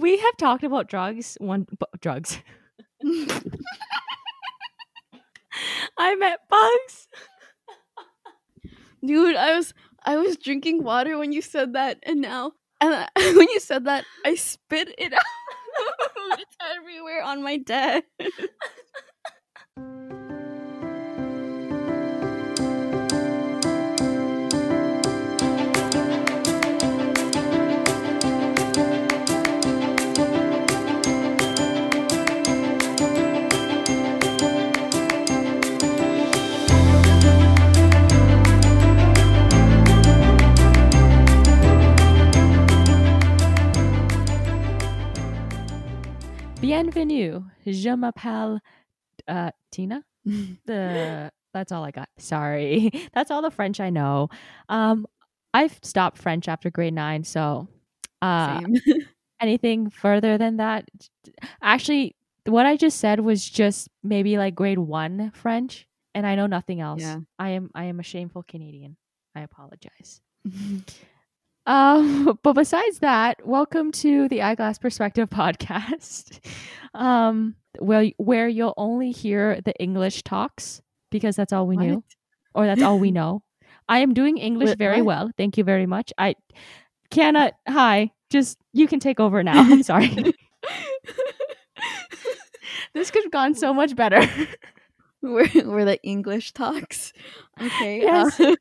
we have talked about drugs. One bu- drugs. I met bugs. Dude, I was I was drinking water when you said that, and now and I- when you said that, I spit it out. it's everywhere on my desk. Bienvenue. Je m'appelle uh, Tina. The that's all I got. Sorry, that's all the French I know. Um, I've stopped French after grade nine, so uh, anything further than that, actually, what I just said was just maybe like grade one French, and I know nothing else. Yeah. I am I am a shameful Canadian. I apologize. Um, but besides that, welcome to the Eyeglass Perspective podcast, um, where where you'll only hear the English talks because that's all we knew, or that's all we know. I am doing English Wait, very what? well. Thank you very much. I cannot. Hi, just you can take over now. I'm sorry. this could have gone so much better. We're we're the English talks. Okay. Yes. uh,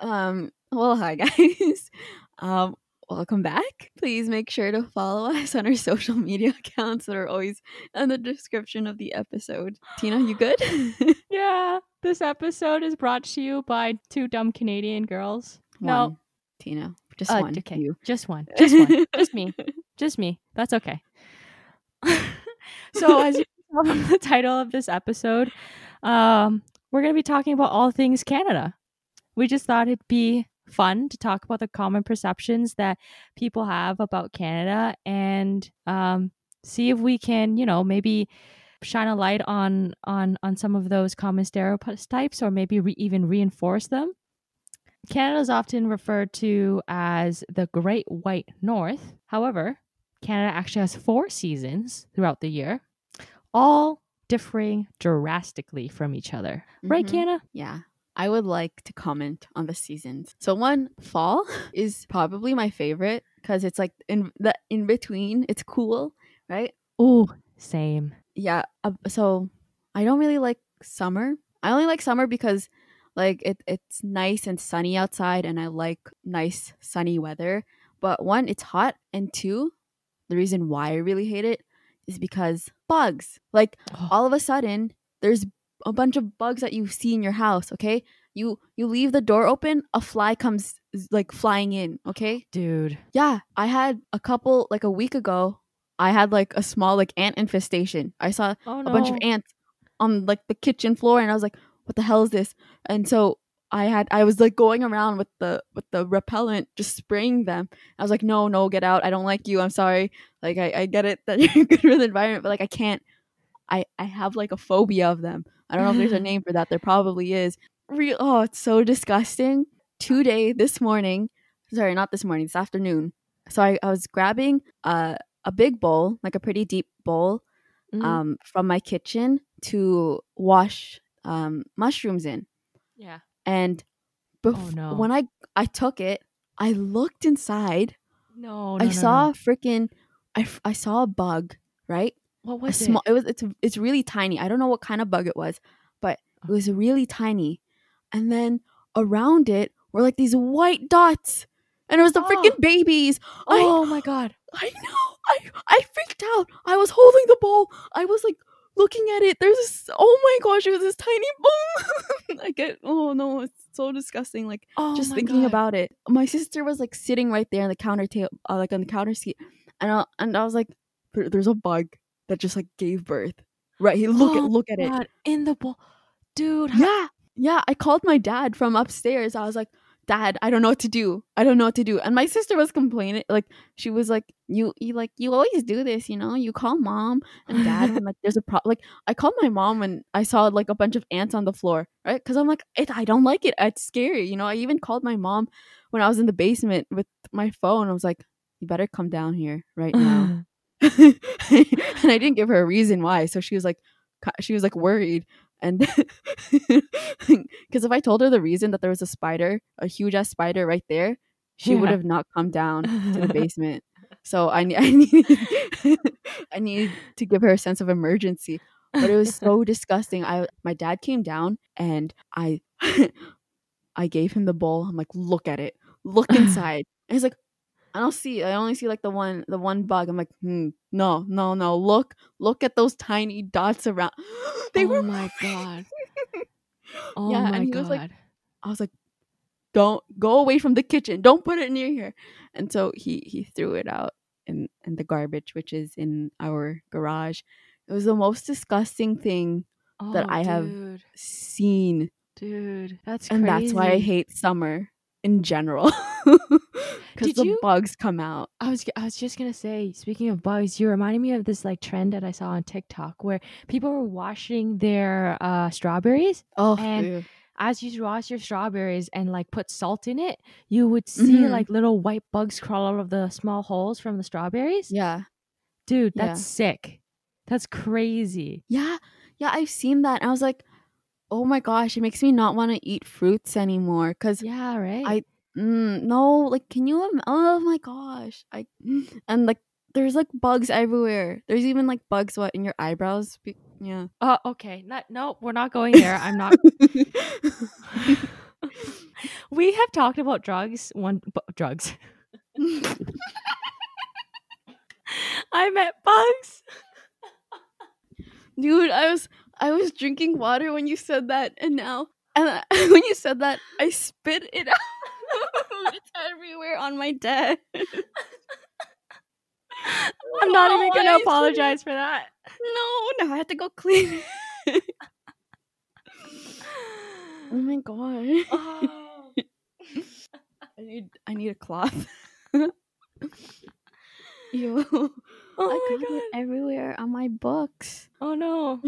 um. Well, hi guys. Um. Welcome back. Please make sure to follow us on our social media accounts that are always in the description of the episode. Tina, you good? yeah, this episode is brought to you by two dumb Canadian girls. No, Tina. Just Uh, one. okay. You. Just one. Just one. just me. Just me. That's okay. so, as you tell from the title of this episode, um, we're going to be talking about all things Canada. We just thought it'd be fun to talk about the common perceptions that people have about Canada and um, see if we can, you know, maybe shine a light on on on some of those common stereotypes or maybe re- even reinforce them. Canada is often referred to as the Great White North. However, Canada actually has four seasons throughout the year, all differing drastically from each other. Right, Mhm. Kiana? Yeah. I would like to comment on the seasons. So one, fall is probably my favorite because it's like in the in between. It's cool, right? Ooh, same. Yeah. Uh, so I don't really like summer. I only like summer because like it it's nice and sunny outside, and I like nice sunny weather. But one, it's hot, and two, the reason why I really hate it is because bugs. Like Oh, all of a sudden there's a bunch of bugs that you see in your house okay? You you leave the door open a fly comes like flying in okay? Dude. yeah i had a couple like a week ago i had like a small like ant infestation. I saw Oh a bunch of ants on like the kitchen floor and i was like what the hell is this? And so i had i was like going around with the with the repellent just spraying them. I was like no no get out. I don't like you. I'm sorry. Like i, I get it that you're good for the environment but like i can't. I i have like a phobia of them i don't know if there's a name for that there probably is real oh it's so disgusting today this morning sorry not this morning this afternoon so i, I was grabbing uh, a big bowl like a pretty deep bowl Mhm. um, from my kitchen to wash um, mushrooms in. yeah. And bef- Oh, no. when I I took it, I looked inside. No, no I no, saw no. a freaking I, I saw a bug, right? What A was small it? it was it's it's really tiny. I don't know what kind of bug it was, but it was really tiny. And then around it were like these white dots. And it was the Oh. freaking babies. I Oh my god. I know. I I freaked out. I was holding the bowl. I was like looking at it. There's this. Oh my gosh! It was this tiny bowl. I get. Oh no! It's so disgusting. Like Oh just thinking God. about it. My sister was like sitting right there on the counter table, uh, like on the counter seat, and I, and I was like, "There's a bug that just like gave birth." Right? He look at Oh look at it. In the bowl. Dude, how- Yeah, yeah. I called my dad from upstairs. I was like, Dad, I don't know what to do. I don't know what to do. And my sister was complaining, like she was like, You, you like, you always do this, you know. You call mom and dad when like there's a problem. Like I called my mom when I saw like a bunch of ants on the floor, right? Because I'm like, it, I don't like it. It's scary, you know. I even called my mom when I was in the basement with my phone. I was like, you better come down here right now. and I didn't give her a reason why. So she was like, she was like worried. And because if I told her the reason that there was a spider, a huge ass spider right there, she Yeah. would have not come down to the basement. So I, I need, I need to give her a sense of emergency. But it was so disgusting. I, my dad came down and I, I gave him the bowl. I'm like, look at it, look inside. And he's like, I don't see. I only see like the one, the one bug. I'm like, hmm, no, no, no. Look, look at those tiny dots around. they oh were my god. Oh Yeah, my and he god. was like- I was like, don't go away from the kitchen. Don't put it near here. And so he he threw it out in in the garbage, which is in our garage. It was the most disgusting thing that Oh, I have seen, dude, that's and that's why I hate summer in general. Because the you- bugs come out. I was I was just gonna say, speaking of bugs, you reminded me of this like trend that I saw on TikTok where people were washing their uh, strawberries. Oh, And- ew. As you wash your strawberries and like put salt in it, you would see Mhm. like little white bugs crawl out of the small holes from the strawberries. yeah, Dude, Yeah. that's sick. That's crazy. yeah, yeah. I've seen that. And I was like, oh my gosh, it makes me not want to eat fruits anymore. Because Yeah, right. I- Mm, no, like, can you? Im- oh my gosh, I and like, there's like bugs everywhere. There's even like bugs what in your eyebrows. Be- yeah. Oh, okay. Not no, we're not going there. I'm not. we have talked about drugs. One bu- drugs. I met bugs. Dude, I was I was drinking water when you said that, and now and I- when you said that, I spit it out. It's everywhere on my desk. I'm not even gonna I spit it- apologize for that. No, no, I have to go clean oh my god. Oh. I need I need a cloth. Ew. Oh I my got god. it everywhere on my books. Oh no.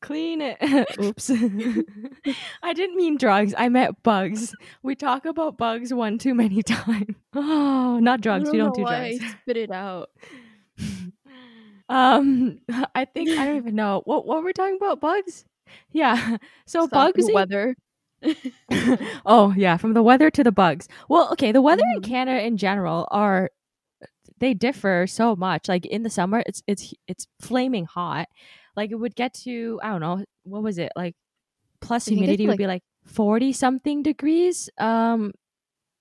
Clean it. Oops. I didn't mean drugs. I meant bugs. We talk about bugs one too many times. Oh, not drugs. We don't do drugs. I spit it out. Um, I think I don't even know what what we're talking about. Bugs. Yeah. So Stop bugs. the weather. oh yeah, from the weather to the bugs. Well, okay, the weather in Mhm. Canada in general are they differ so much. Like in the summer, it's it's it's flaming hot. Like it would get to I don't know what was it like plus I think it's humidity would like- be like forty something degrees. Um,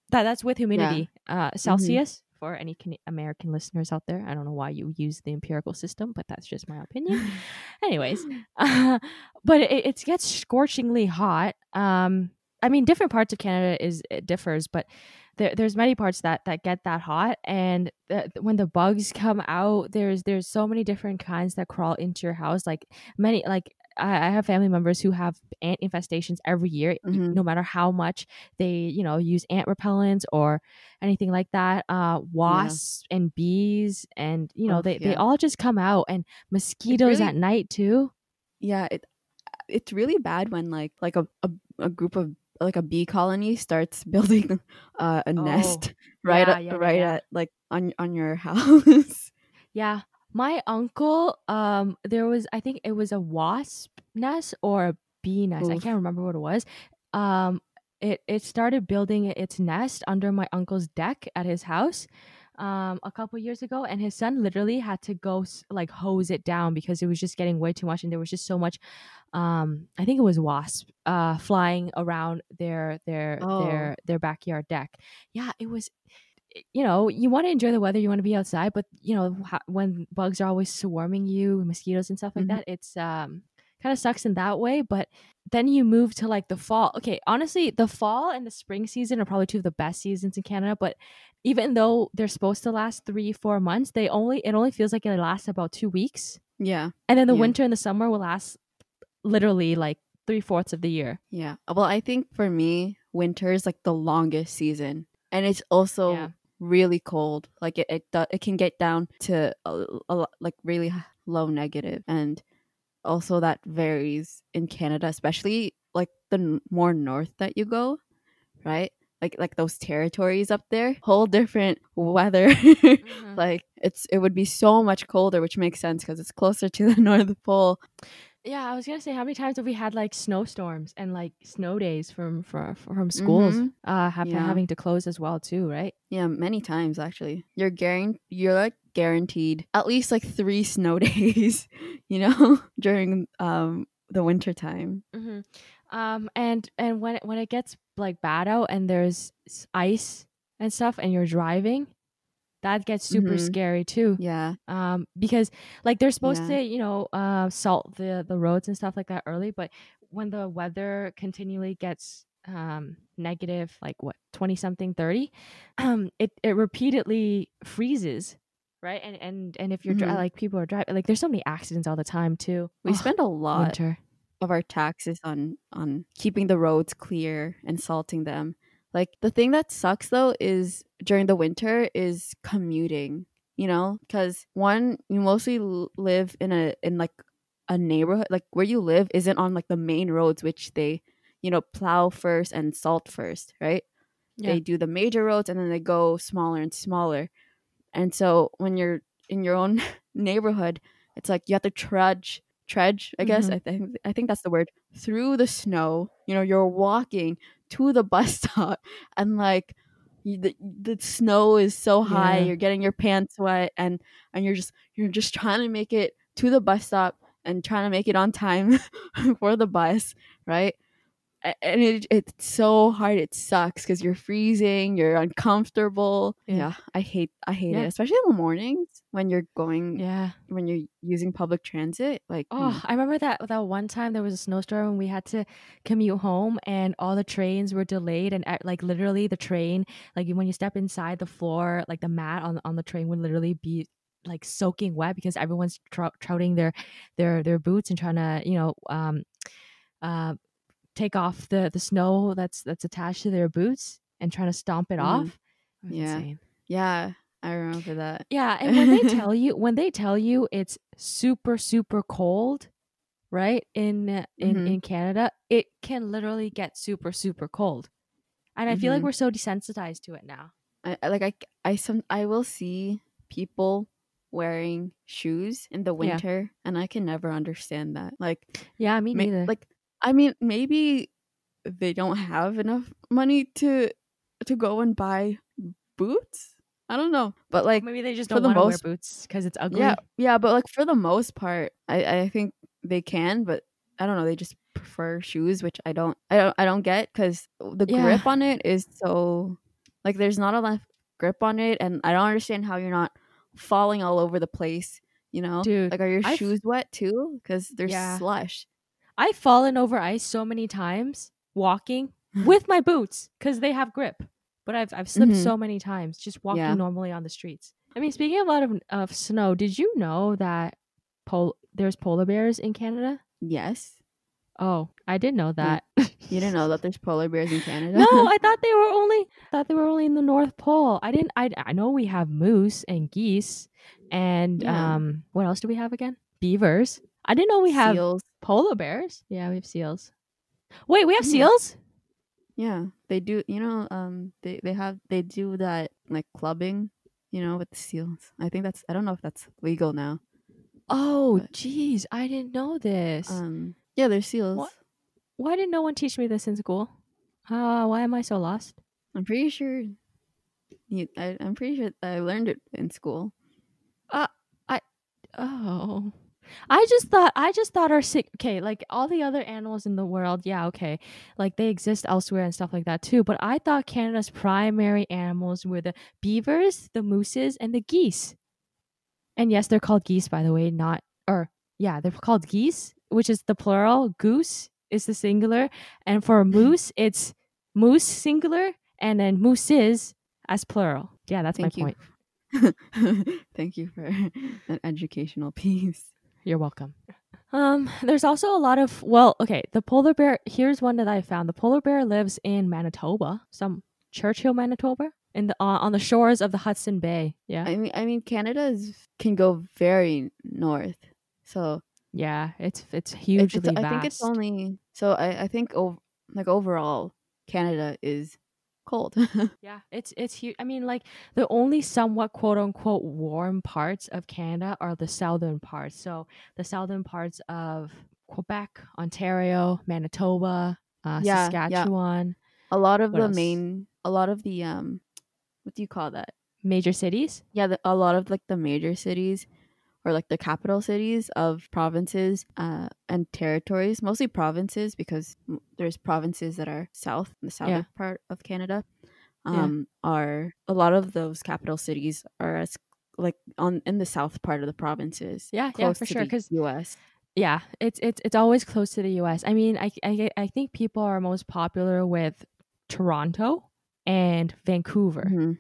that that's with humidity. Mm-hmm. Uh, Celsius for any Can- American listeners out there. I don't know why you use the empirical system, but that's just my opinion. Anyways, uh, but it, it gets scorchingly hot. Um, I mean, different parts of Canada is it differs, but there, there's many parts that that get that hot, and the, when the bugs come out, there's there's so many different kinds that crawl into your house. Like many, like I, I have family members who have ant infestations every year, Mhm. no matter how much they you know use ant repellents or anything like that. Uh, wasps and bees, and you know Oh, they they all just come out, and mosquitoes really- at night too. yeah, it it's really bad when like like a, a, a group of like a bee colony starts building uh, a Oh, nest right yeah, at, yeah, yeah, right yeah. at like on on your house. Yeah. My uncle, um, there was I think it was a wasp nest or a bee nest. I can't remember what it was. Um, it it started building its nest under my uncle's deck at his house. Um, a couple years ago, and his son literally had to go like hose it down because it was just getting way too much, and there was just so much. Um, I think it was wasp uh flying around their their Oh. their their backyard deck. Yeah, it was you know, you want to enjoy the weather, you want to be outside, but you know, when bugs are always swarming you, mosquitoes and stuff like Mhm. that, it's um kind of sucks in that way. But then you move to like the fall. Okay, honestly, the fall and the spring season are probably two of the best seasons in Canada. But even though they're supposed to last three, four months, they only it only feels like it lasts about two weeks, yeah, and then the Yeah. winter and the summer will last literally like three fourths of the year. yeah. Well, I think for me, winter is like the longest season, and it's also Yeah. really cold. Like it, it, it can get down to a, a, like really low negative, and also that varies in Canada, especially like the more north that you go, right? like like those territories up there, whole different weather. Mhm. like it's it would be so much colder, which makes sense because it's closer to the North Pole. Yeah, I was gonna say, how many times have we had like snowstorms and like snow days from from from schools Mhm. uh have, Yeah. having to close as well too, right? Yeah, many times actually. You're guaranteed. You're like guaranteed at least like three snow days. You know, during um the winter time. Mm-hmm. Um, and and when it, when it gets like bad out and there's ice and stuff, and you're driving, that gets super Mhm. scary too. Yeah. Um, because like they're supposed Yeah. to, you know, uh, salt the the roads and stuff like that early, but when the weather continually gets um negative, like what twenty something, thirty, um, it it repeatedly freezes. Right and and and if you're dri- Mhm. like people are driving like there's so many accidents all the time too. We Ugh, spend a lot winter. of our taxes on on keeping the roads clear and salting them. Like the thing that sucks though is during the winter is commuting, you know? Cuz one you mostly live in a in like a neighborhood like where you live isn't on like the main roads which they, you know, plow first and salt first, right? Yeah. They do the major roads and then they go smaller and smaller. And so when you're in your own neighborhood, it's like you have to trudge, trudge, I guess. Mhm. I think I think that's the word, through the snow. You know, you're walking to the bus stop and like you, the, the snow is so high, Yeah. you're getting your pants wet and and you're just you're just trying to make it to the bus stop and trying to make it on time for the bus, right? And it, it's so hard it sucks because you're freezing you're uncomfortable Yeah. yeah, i hate i hate Yeah. it especially in the mornings when you're going Yeah. when you're using public transit like Oh, mm, I remember that that one time there was a snowstorm and we had to commute home and all the trains were delayed and uh, like literally the train like when you step inside the floor like the mat on on the train would literally be like soaking wet because everyone's trou- trouting their their their boots and trying to you know um uh take off the the snow that's that's attached to their boots and trying to stomp it Mhm. off. It was Yeah. insane. yeah i remember that Yeah, and when they tell you when they tell you it's super super cold, right? In uh, in Mhm. in Canada, it can literally get super super cold. And I feel like Mhm. we're so desensitized to it now. I, I- like i i some i will see people wearing shoes in the Yeah. winter and i can never understand that like Yeah, me ma- neither. like i mean maybe they don't have enough money to to go and buy boots i don't know but like Maybe they just don't the want to wear most- boots because it's ugly. yeah yeah but like for the most part i i think they can but i don't know they just prefer shoes which i don't i don't i don't get because the Yeah. grip on it is so like there's not enough grip on it and i don't understand how you're not falling all over the place you know Dude, like are your I've- shoes wet too because they're Yeah. slush I've fallen over ice so many times walking with my boots because they have grip. But I've I've slipped Mhm. so many times just walking Yeah. normally on the streets. I mean, speaking of a lot of of snow, did you know that pol- there's polar bears in Canada? yes Oh, I didn't know that. you didn't know that there's polar bears in canada no, I thought they were only thought they were only in the North Pole. I didn't. I I know we have moose and geese, and Yeah. um, what else do we have again? Beavers. I didn't know we have seals polar bears. Yeah, we have seals. Wait, we have Yeah. seals? yeah they do you know um they they have they do that like clubbing you know with the seals i think that's i don't know if that's legal now Oh, jeez, I didn't know this. um yeah they're seals What? why did no one teach me this in school? Uh, why am I so lost? i'm pretty sure you, I, i'm pretty sure i learned it in school Oh. I just thought I just thought our sick okay, like all the other animals in the world, yeah, okay. Like they exist elsewhere and stuff like that too. But I thought Canada's primary animals were the beavers, the mooses, and the geese. And yes, they're called geese, by the way, not or yeah, they're called geese, which is the plural. Goose is the singular. And for moose, it's moose singular, and then mooses as plural. Yeah, that's Thank my you. point. thank you for an educational piece You're welcome. Um, there's also a lot of well, okay, the polar bear. Here's one that I found. The polar bear lives in Manitoba, some Churchill, Manitoba, in the uh, on the shores of the Hudson Bay. Yeah, i mean i mean canada is, can go very north so yeah, it's it's it's, hugely it's- vast. i think it's only so i i think ov- like overall canada is cold. Yeah, it's it's huge. I mean, like the only somewhat quote unquote warm parts of Canada are the southern parts. So the southern parts of Quebec, Ontario, Manitoba, uh, Yeah, yeah. A lot of What the else? main, a lot of the um, what do you call that? major cities. Yeah, the, a lot of like the major cities or like the capital cities of provinces uh, and territories, mostly provinces because there's provinces that are south in the southern Yeah. part of Canada. Yeah. Um, are a lot of those capital cities are as like on in the south part of the provinces. Yeah, yeah, for sure. the Because U.S. yeah, it's it's it's always close to the U.S. I mean, I I I think people are most popular with Toronto and Vancouver. Mhm.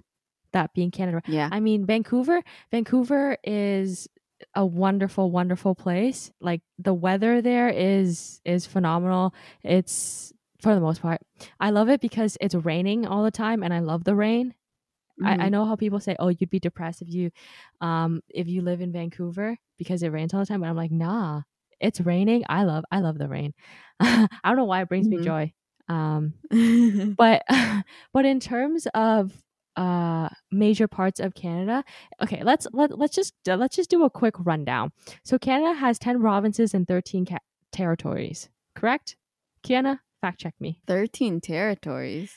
That being Canada. Yeah, I mean, Vancouver, Vancouver is a wonderful, wonderful place. Like the weather there is is phenomenal. It's for the most part. I love it because it's raining all the time and I love the rain. I, I Mhm. know how people say, Oh, you'd be depressed if you um if you live in Vancouver because it rains all the time. But I'm like, nah, it's raining. I love I love the rain. I don't know why it brings me Mhm. joy. Um but but in terms of uh major parts of Canada okay let's let, let's just let's just do a quick rundown so Canada has 10 provinces and 13 ca- territories correct Kiana fact check me thirteen territories.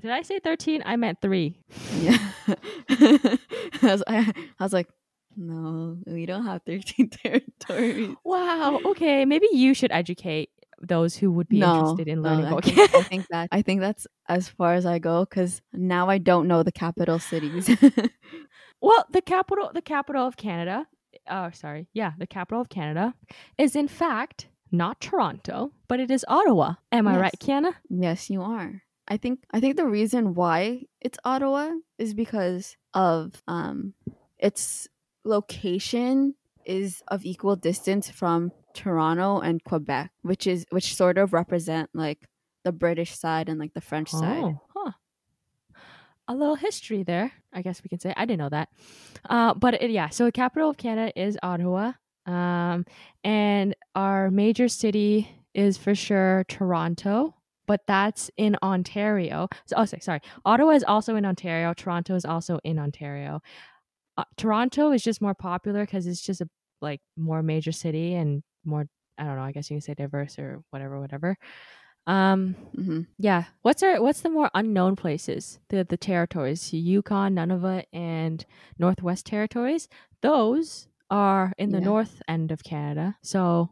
did I say 13 I meant 3 Yeah. I, was, I, I was like, no, we don't have 13 territories. wow okay maybe you should educate those who would be no, interested in no, learning I think, I think that I think that's as far as I go because now I don't know the capital cities. Well, the capital, the capital of Canada. Oh, sorry. Yeah, the capital of Canada is in fact not Toronto, but it is Ottawa. Am I right, Yes. Kiana? yes, you are. I think I think the reason why it's Ottawa is because of um its location is of equal distance from Toronto and Quebec, which is which sort of represent like the British side and like the French side. Oh, huh. A little history there, I guess we can say. I didn't know that. Uh, but it, yeah, so the capital of Canada is Ottawa. Um, and our major city is for sure Toronto, but that's in Ontario. So, oh, sorry, sorry. Ottawa is also in Ontario. Toronto is also in Ontario. Uh, Toronto is just more popular because it's just a like more major city and more. I don't know. I guess you can say diverse or whatever, whatever. Um, hmm yeah. What's our what's the more unknown places? The the territories, Yukon, Nunavut, and Northwest Territories. Those are in the Yeah. north end of Canada. So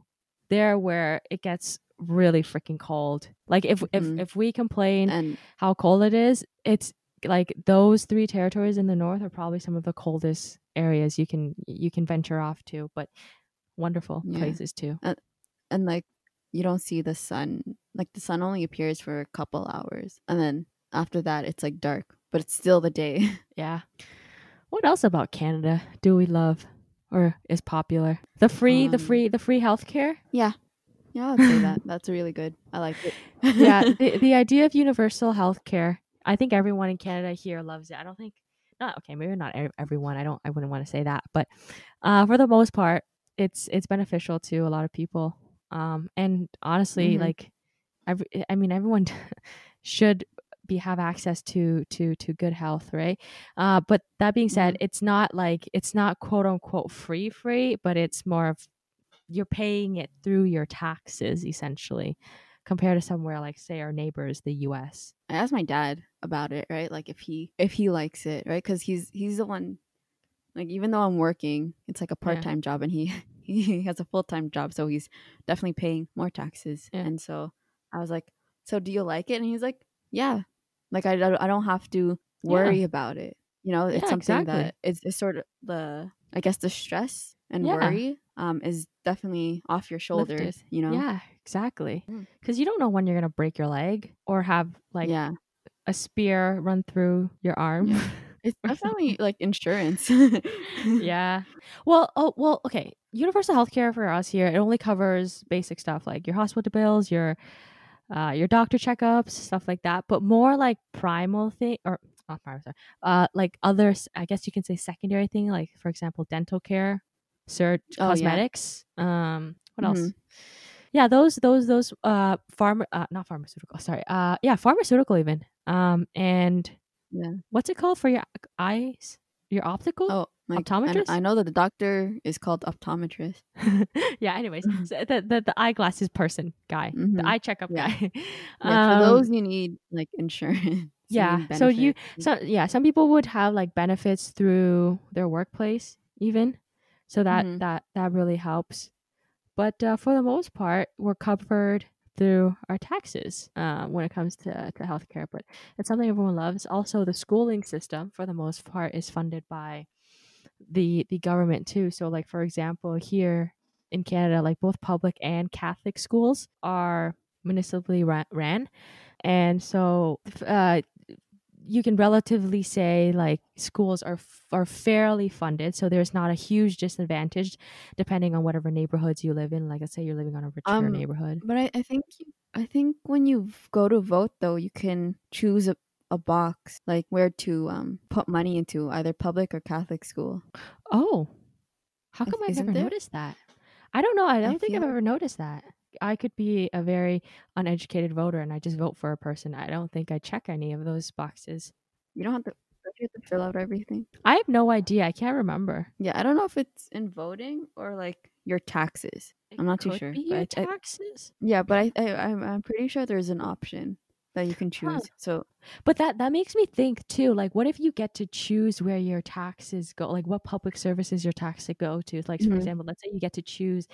they're where it gets really freaking cold. Like if Mhm. if if we complain And how cold it is, it's like those three territories in the north are probably some of the coldest areas you can you can venture off to, but wonderful Yeah. places too. and like you don't see the sun like the sun only appears for a couple hours and then after that it's like dark but it's still the day Yeah. What else about Canada do we love or is popular? The free, the Um, free, the free healthcare. yeah yeah i'd say that that's really good i like it yeah, the the idea of universal healthcare. I think everyone in Canada here loves it. I don't think not okay, maybe not everyone. I don't I wouldn't want to say that, but uh for the most part, it's it's beneficial to a lot of people. Um and honestly, Mhm. like every, I mean everyone should be have access to to to good health, right? Uh but that being said, it's not like it's not quote unquote free free, but it's more of you're paying it through your taxes essentially compared to somewhere like say our neighbors the US. i asked my dad about it right like if he if he likes it right because he's he's the one like even though i'm working it's like a part-time job and he he has a full-time job so he's definitely paying more taxes Yeah. and so i was like so do you like it and he's like yeah like i, don't- I don't have to Yeah. worry about it you know it's Yeah, something exactly. that it's, it's sort of the i guess the stress and Yeah. worry um is definitely off your Lifted. shoulders you know Yeah, exactly. Mm. Cuz you don't know when you're going to break your leg or have like yeah a spear run through your arm. Yeah. it's definitely like insurance yeah. Well, oh, well, okay. Universal healthcare for us here, it only covers basic stuff like your hospital bills, your uh your doctor checkups, stuff like that, but more like primal thing or not primal, sorry. Uh like other I guess you can say secondary thing like for example dental care, sur- Oh, yeah. cosmetics, um what else? Mhm. Yeah, those those those uh pharma uh not pharmaceutical, sorry. Uh yeah, pharmaceutical even. Um, and Yeah. what's it called for your eyes? Your optical? Oh, I Optometrist? I, know that the doctor is called optometrist. yeah. Anyways, so the, the the eyeglasses person guy, Mhm. the eye checkup Yeah. guy. Yeah, Um, for those you need like insurance. Yeah, so you- So yeah, some people would have like benefits through their workplace even. So that Mhm. that that really helps. But uh, for the most part, we're covered through our taxes uh, when it comes to, to healthcare. But it's something everyone loves. Also, the schooling system, for the most part, is funded by the the government too. So, like for example, here in Canada, like both public and Catholic schools are municipally ra- ran, and so uh, you can relatively say like schools are are fairly funded. So there's not a huge disadvantage depending on whatever neighborhoods you live in. Like let's say you're living on a richer Um, neighborhood. But I, I think you, I think when you go to vote though, you can choose a, a box like where to um put money into either public or Catholic school. Oh, how come I isn't never there? noticed that? I don't know. I don't think I've ever noticed that. I could be a very uneducated voter and I just vote for a person. I don't think I check any of those boxes. You don't have to you have to fill out everything. I have no idea. I can't remember. Yeah, I don't know if it's in voting or like your taxes. It I'm not too sure, Be your I- I- taxes. Yeah, but I, I I'm I'm pretty sure there's an option that you can Huh. choose. So But that that makes me think too. Like, what if you get to choose where your taxes go? Like, what public services your taxes go to? Like, for Mhm. example, let's say you get to choose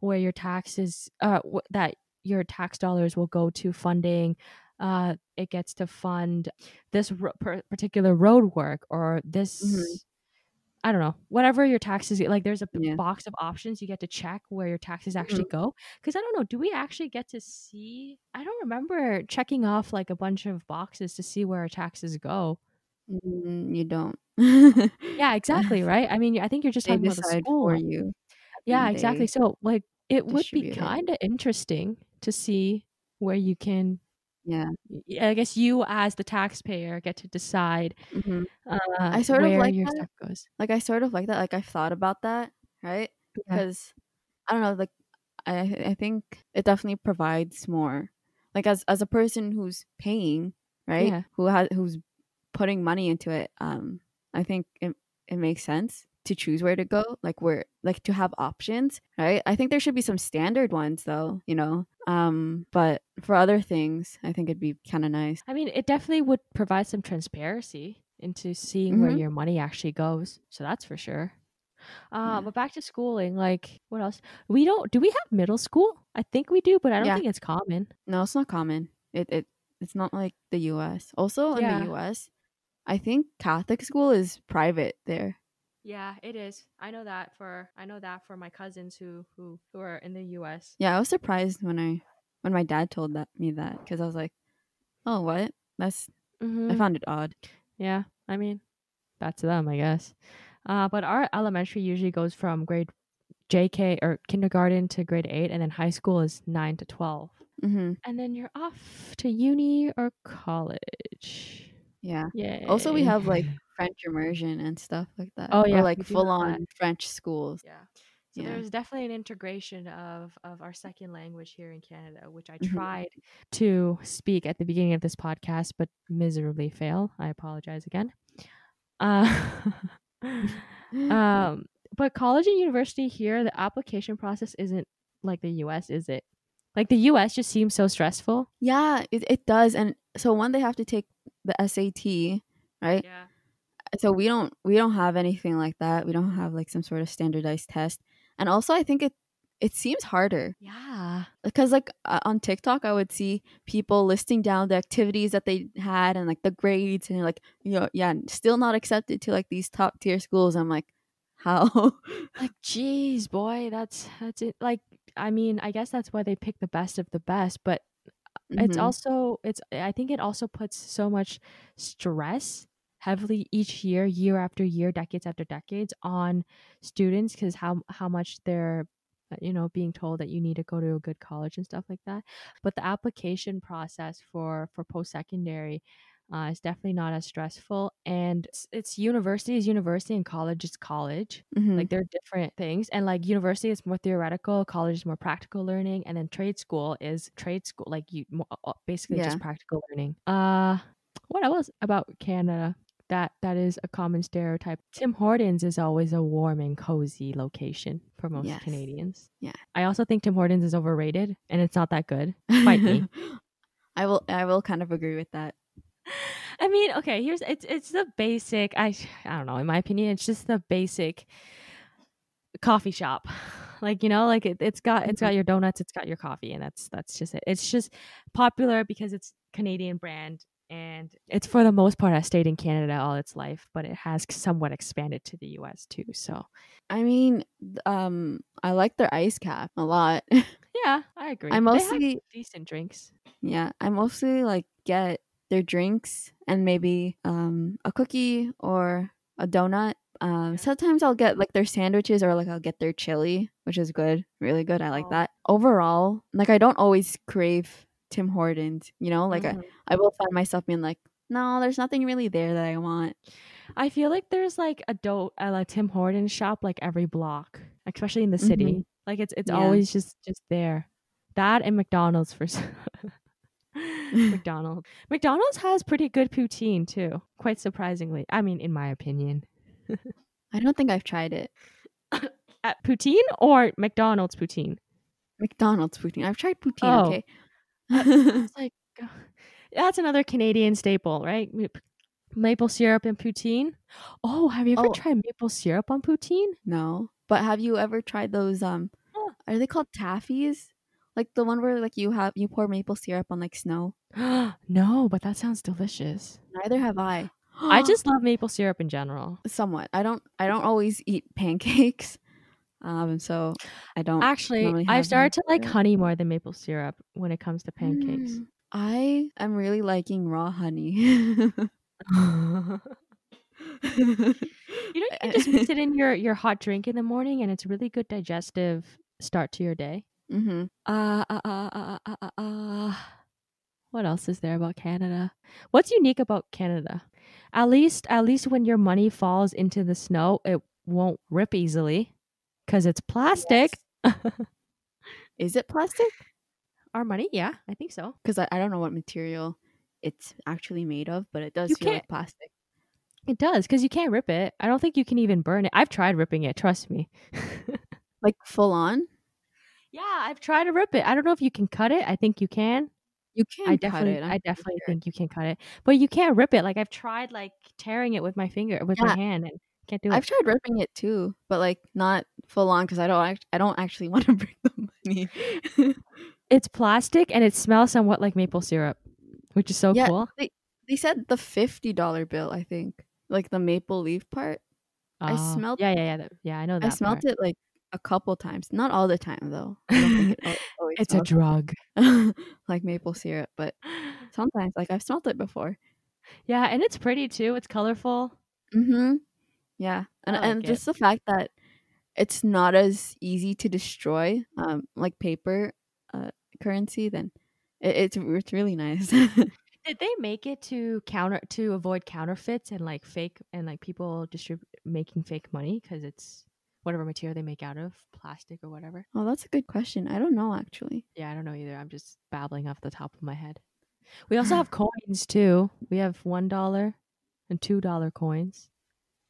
where your taxes, uh, wh- that your tax dollars will go to funding. Uh, it gets to fund this ro- per- particular road work or this. I don't know, whatever your taxes like. There's a Yeah. box of options you get to check where your taxes actually go. Because I don't know, do we actually get to see? I don't remember checking off like a bunch of boxes to see where our taxes go. mm, you don't. Yeah, exactly, right? I mean, I think you're just They talking about the school. for you. Yeah, exactly. So, like, it would be kind of interesting to see where you can. Yeah. i guess you, as the taxpayer, get to decide hmm uh, I sort of like your that. stuff goes. Like I sort of like that. Like I've thought about that, right? Yeah. Because I don't know. Like I I think it definitely provides more. Like as as a person who's paying, right? Yeah. Who has who's putting money into it. Um, I think it it makes sense to choose where to go. Like where like to have options, right? I think there should be some standard ones though. You know. Um, but for other things, I think it'd be kind of nice. I mean, it definitely would provide some transparency into seeing where Mhm. your money actually goes. So that's for sure. Uh, Yeah. But back to schooling, like, what else? We don't. Do we have middle school? I think we do, but I don't Yeah. think it's common. No, it's not common. It it it's not like the U.S. Also in the U.S., I think Catholic school is private there. Yeah, it is. I know that for I know that for my cousins who who who are in the U.S. Yeah, I was surprised when I when my dad told that me that because I was like, oh, what? That's Mm-hmm. I found it odd. Yeah, I mean, that's them, I guess. Uh, but our elementary usually goes from grade JK or kindergarten to grade eight, and then high school is nine to twelve, hmm and then you're off to uni or college. Yeah. Yeah. Also, we have like French immersion and stuff like that. Oh, yeah, or like we do have full on French schools. yeah. So Yeah. there's definitely an integration of of our second language here in Canada, which I Mhm. tried to speak at the beginning of this podcast, but miserably fail. I apologize again. Uh, um, but college and university here, the application process isn't like the U.S. Is it? Like the U.S. just seems so stressful. yeah, it it does. And so one, they have to take the SAT, right? Yeah. So we don't we don't have anything like that we don't have like some sort of standardized test and also i think it it seems harder Yeah. because like uh, on tiktok i would see people listing down the activities that they had and like the grades and like you know, yeah still not accepted to like these top tier schools i'm like how Like, jeez, boy, that's that's it. Like, I mean, I guess that's why they pick the best of the best, but it's Mhm. also it's i think it also puts so much stress heavily each year year after year decades after decades on students because how how much they're uh, you know being told that you need to go to a good college and stuff like that. But the application process for for post-secondary uh, is definitely not as stressful. And it's, it's university is university and college is college. Mhm. like they're different things. And like university is more theoretical college is more practical learning and then trade school is trade school like you uh, basically Yeah. just practical learning. Uh What else about Canada that that is a common stereotype? Tim Hortons is always a warm and cozy location for most Yes. Canadians. Yeah. I also think Tim Hortons is overrated and it's not that good. Fight me. I will. I will kind of agree with that. I mean, okay, here's it's it's the basic. I I don't know. In my opinion, it's just the basic coffee shop. Like you know, like it, it's got it's got mm-hmm. your donuts, it's got your coffee, and that's that's just it. It's just popular because it's Canadian brand, and it's for the most part has stayed in Canada all its life, but it has somewhat expanded to the U.S. too. So I mean, um, I like their ice cap a lot. yeah, I agree. I They have mostly, decent drinks. yeah, I mostly like get their drinks and maybe um a cookie or a donut. Um, sometimes I'll get like their sandwiches or like I'll get their chili, which is good, really good. I like Oh. that. Overall, like I don't always crave Tim Hortons. You know, like Mhm. I, I will find myself being like, no, there's nothing really there that I want. I feel like there's like a do a like Tim Hortons shop like every block, especially in the city. Mhm. Like it's it's Yeah. always just just there. That and McDonald's for McDonald's. McDonald's has pretty good poutine too, quite surprisingly. I mean, in my opinion. I don't think I've tried it. At poutine or McDonald's poutine? McDonald's poutine. I've tried poutine. Oh. Okay. It's like uh, that's another Canadian staple, right? Maple syrup and poutine. Oh, have you ever Oh. tried maple syrup on poutine? no, but have you ever tried those? Um, Oh. are they called taffies? Like the one where like you have you pour maple syrup on like snow. no, but that sounds delicious. Neither have I. I just love maple syrup in general. somewhat. I don't. I don't always eat pancakes. Um, so I don't. Actually, I've started to like syrup. honey more than maple syrup when it comes to pancakes. Mm, I am really liking raw honey. you know, you can just mix it in your your hot drink in the morning, and it's a really good digestive start to your day. Mm-hmm. Uh, uh, uh, uh, uh, uh, uh. What else is there about Canada? What's unique about Canada? At least, at least when your money falls into the snow, it won't rip easily because it's plastic. Is it plastic? Our money, yeah, I think so. Because I, I don't know what material it's actually made of, but it does You feel like plastic. It does because you can't rip it. I don't think you can even burn it. I've tried ripping it. Trust me. Like full on. yeah, I've tried to rip it. I don't know if you can cut it. I think you can. You can I cut definitely, I definitely sure. think you can cut it, but you can't rip it. Like I've tried, like tearing it with my finger, with my hand, and can't do it. I've tried ripping it too, but like not full on because I don't. Act- I don't actually want to break the money. it's plastic and it smells somewhat like maple syrup, which is so Yeah, cool. they said the fifty dollar bill. I think like the maple leaf part. I Oh, smelled- Yeah, yeah, yeah. that- yeah, I know that. I smelled it like a couple times, not all the time though. I it It's a drug. like maple syrup, but sometimes like I've smelled it before. yeah, and it's pretty too. It's colorful. Mm-hmm. Yeah, and I and like it. just the fact that it's not as easy to destroy, um, like paper uh, currency, then it, it's it's really nice. Did they make it to counter to avoid counterfeits and like fake and like people distribute making fake money because it's whatever material they make out of plastic or whatever? oh, that's a good question. I don't know actually. Yeah, I don't know either. I'm just babbling off the top of my head. We also have coins too. We have one dollar and two dollar coins,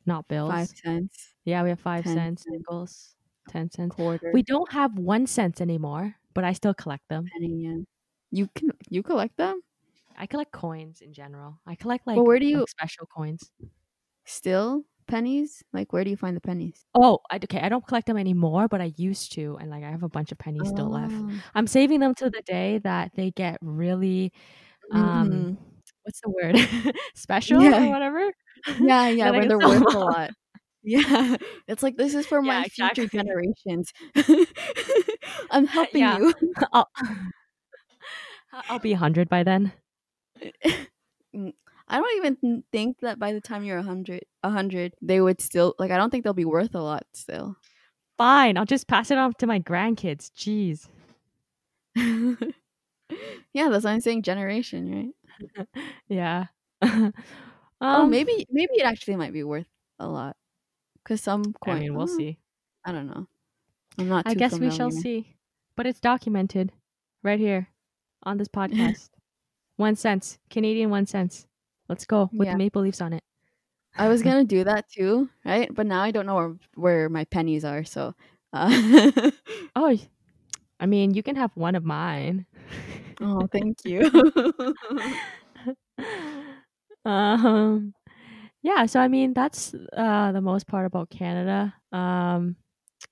not bills. Five cents, Yeah, we have five cents, cents. nickels, ten cents. quarter, We don't have one cents anymore, but I still collect them. penny. Yeah. You can you collect them I collect coins in general. I collect like, But where do you- like, special coins. still pennies? Like where do you find the pennies? Oh, I, okay. I don't collect them anymore, but I used to, and like I have a bunch of pennies still left. Oh. I'm saving them to the day that they get really, um, Mhm. What's the word, special Yeah. or whatever. Yeah, yeah, when they're worth a lot. Yeah, it's like this is for Yeah, my future generations. I'm helping Yeah. you. I'll, I'll be hundred by then. Mm, I don't even think that by the time you're a hundred, a hundred, they would still like. I don't think they'll be worth a lot still. Fine, I'll just pass it on to my grandkids. Jeez. yeah, that's why I'm saying generation, right? Yeah. um, oh, maybe maybe it actually might be worth a lot because some I coin. mean, we'll oh, see. I don't know. I'm not. I guess we shall see. But it's documented right here on this podcast. one cent. Canadian one cents. Let's go with Yeah. the maple leaves on it. I was gonna do that too, right? But now I don't know where, where my pennies are. So, uh, Oh, I mean, you can have one of mine. Oh, thank you. um, yeah. So I mean, that's uh the most part about Canada. Um,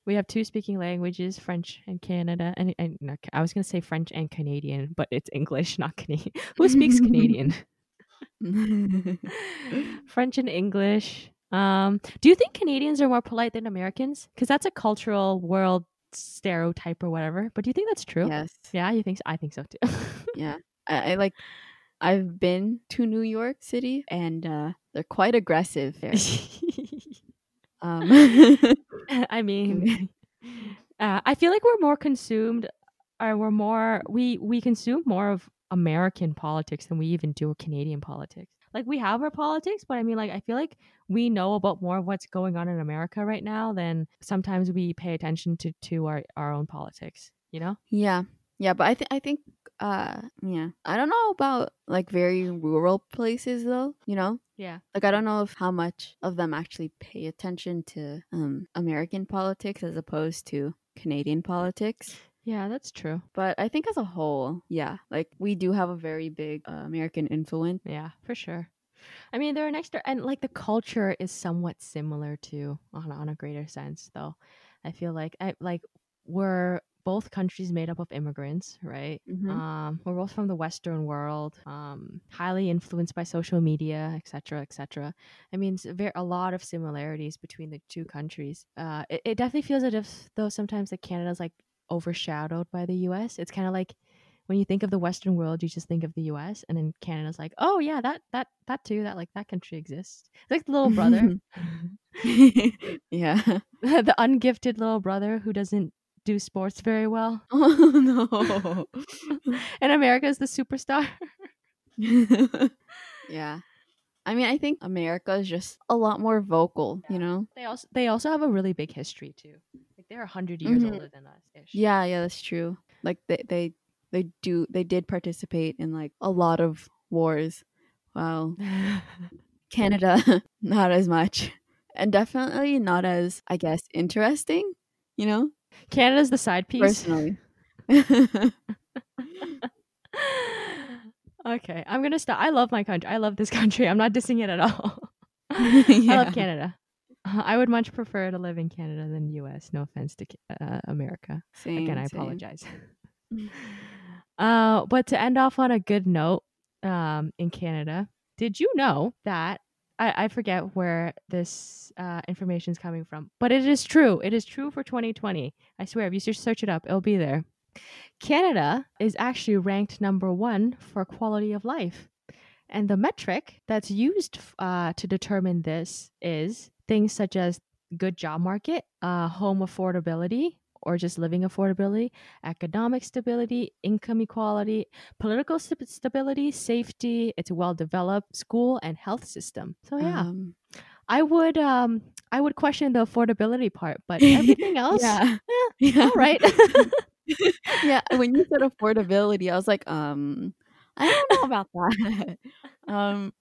we have two speaking languages, French and Canada, and, and no, I was gonna say French and Canadian, but it's English, not Canadian. Who speaks Canadian? French and English. Um, do you think Canadians are more polite than Americans? Because that's a cultural world stereotype or whatever. But do you think that's true? yes. Yeah, you think so? I think so too. Yeah. I, I like. I've been to New York City, and uh, they're quite aggressive there. Um, I mean, uh, I feel like we're more consumed, or we're more we we consume more of American politics than we even do Canadian politics. Like we have our politics, but I mean, like I feel like we know about more of what's going on in America right now than sometimes we pay attention to to our our own politics. You know? yeah, yeah, but I think I think uh yeah I don't know about like very rural places though. You know, Yeah. like I don't know if how much of them actually pay attention to um American politics as opposed to Canadian politics. Yeah, that's true. But I think as a whole, yeah, like we do have a very big uh, American influence. Yeah, for sure. I mean, they're next door, and like the culture is somewhat similar to on on a greater sense, though. I feel like I like we're both countries made up of immigrants, right? Mhm. Um, we're both from the Western world, um, highly influenced by social media, etc., etc. I mean, it's very a lot of similarities between the two countries. Uh, it, it definitely feels as if though sometimes that Canada's like overshadowed by the U.S. It's kind of like when you think of the Western world, you just think of the U.S. and then Canada's like, oh yeah, that that that too, that like that country exists. It's like the little brother, yeah. the ungifted little brother who doesn't do sports very well, Oh no. and America's the superstar. yeah. I mean, I think America is just a lot more vocal, you know? They also they also have a really big history too. They're a hundred years Mhm. older than us. Ish. Yeah, yeah, that's true. Like they they they do they did participate in like a lot of wars. Wow. Canada not as much. And definitely not as I guess interesting, you know? Canada's the side piece. Personally. okay, I'm gonna stop. I love my country. I love this country. I'm not dissing it at all. I love Canada. I would much prefer to live in Canada than U.S. No offense to uh, America. Same, Again, I same. apologize. uh, but to end off on a good note, um, in Canada, did you know that I, I forget where this uh, information is coming from, but it is true. It is true for 2020. I swear, if you just search it up, it'll be there. Canada is actually ranked number one for quality of life. And the metric that's used uh, to determine this is things such as good job market, uh, home affordability, or just living affordability, economic stability, income equality, political st- stability, safety. It's a well-developed school and health system. So yeah, Um, I would um I would question the affordability part, but everything else, yeah. eh, yeah. all right. yeah, when you said affordability, I was like, um, I don't know about that. um,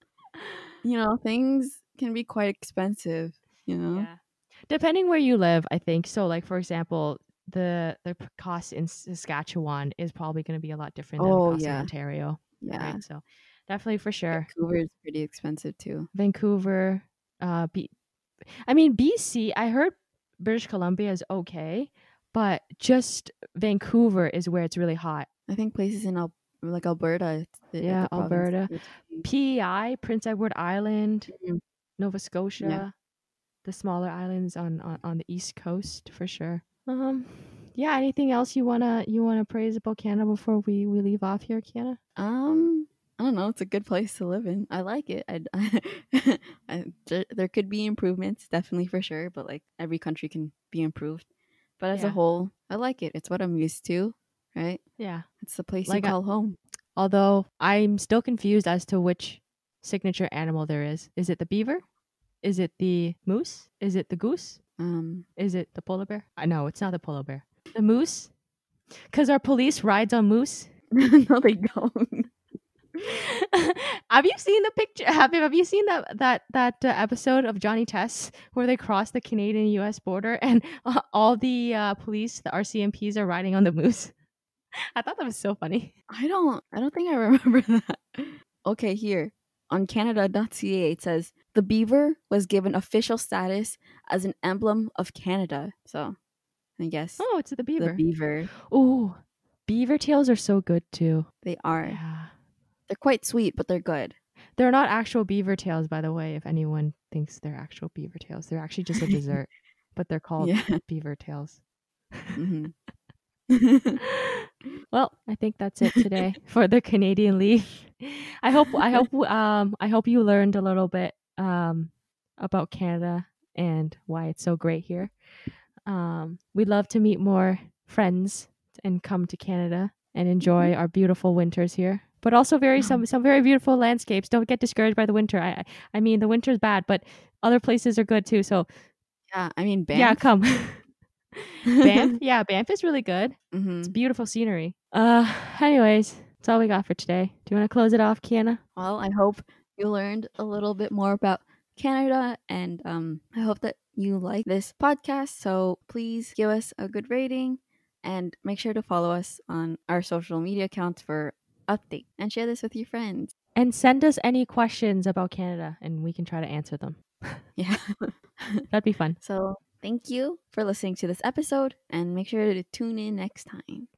you know, things can be quite expensive. You know, Yeah. Depending where you live, I think. So like for example, the the cost in Saskatchewan is probably going to be a lot different than Oh, the cost yeah. in Ontario. yeah. Right? So definitely for sure. Vancouver is pretty expensive too. Vancouver, uh B I mean BC, I heard British Columbia is okay, but just Vancouver is where it's really hot. I think places in Al- like Alberta. The, Yeah, Alberta. PEI, Prince Edward Island, Mhm. Nova Scotia, the smaller islands on, on on the east coast for sure. Um, yeah. Anything else you wanna you wanna praise about Canada before we we leave off here, Canada? Um, I don't know. It's a good place to live in. I like it. I, I, there- there could be improvements, definitely for sure. But like every country can be improved. But as Yeah. a whole, I like it. It's what I'm used to, right? Yeah. It's the place Like you I- call home. Although I'm still confused as to which signature animal there is. Is it the beaver? Is it the moose? Is it the goose? Um, Is it the polar bear? I know it's not the polar bear. The moose? Because our police rides on moose. no, they don't. have you seen the picture? Have you, have you seen that that that uh, episode of Johnny Tests where they cross the Canadian U.S. border and uh, all the uh, police, the RCMPs, are riding on the moose? I thought that was so funny. I don't I don't think I remember that. Okay, here. On canada.ca it says the beaver was given official status as an emblem of Canada. So, I guess Oh, it's the beaver. the beaver. Oh, beaver tails are so good too. they are. Yeah. They're quite sweet, but they're good. They're not actual beaver tails, by the way. If anyone thinks they're actual beaver tails, they're actually just a dessert, but they're called Yeah. beaver tails. Mhm. well, I think that's it today for the Canadian leaf. I hope I hope um I hope you learned a little bit um about Canada and why it's so great here. Um we'd love to meet more friends and come to Canada and enjoy our beautiful winters here. But also very some some very beautiful landscapes. Don't get discouraged by the winter. I I- I mean the winter's bad, but other places are good too. So yeah, I mean Banff. yeah, come. Banff, yeah, Banff is really good. Mhm. It's beautiful scenery. Uh, anyways, that's all we got for today. Do you want to close it off, Kiana? Well, I hope you learned a little bit more about Canada and um I hope that you like this podcast. So please give us a good rating and make sure to follow us on our social media accounts for update and share this with your friends. And send us any questions about Canada, and we can try to answer them. Yeah. That'd be fun. so thank you for listening to this episode and make sure to tune in next time.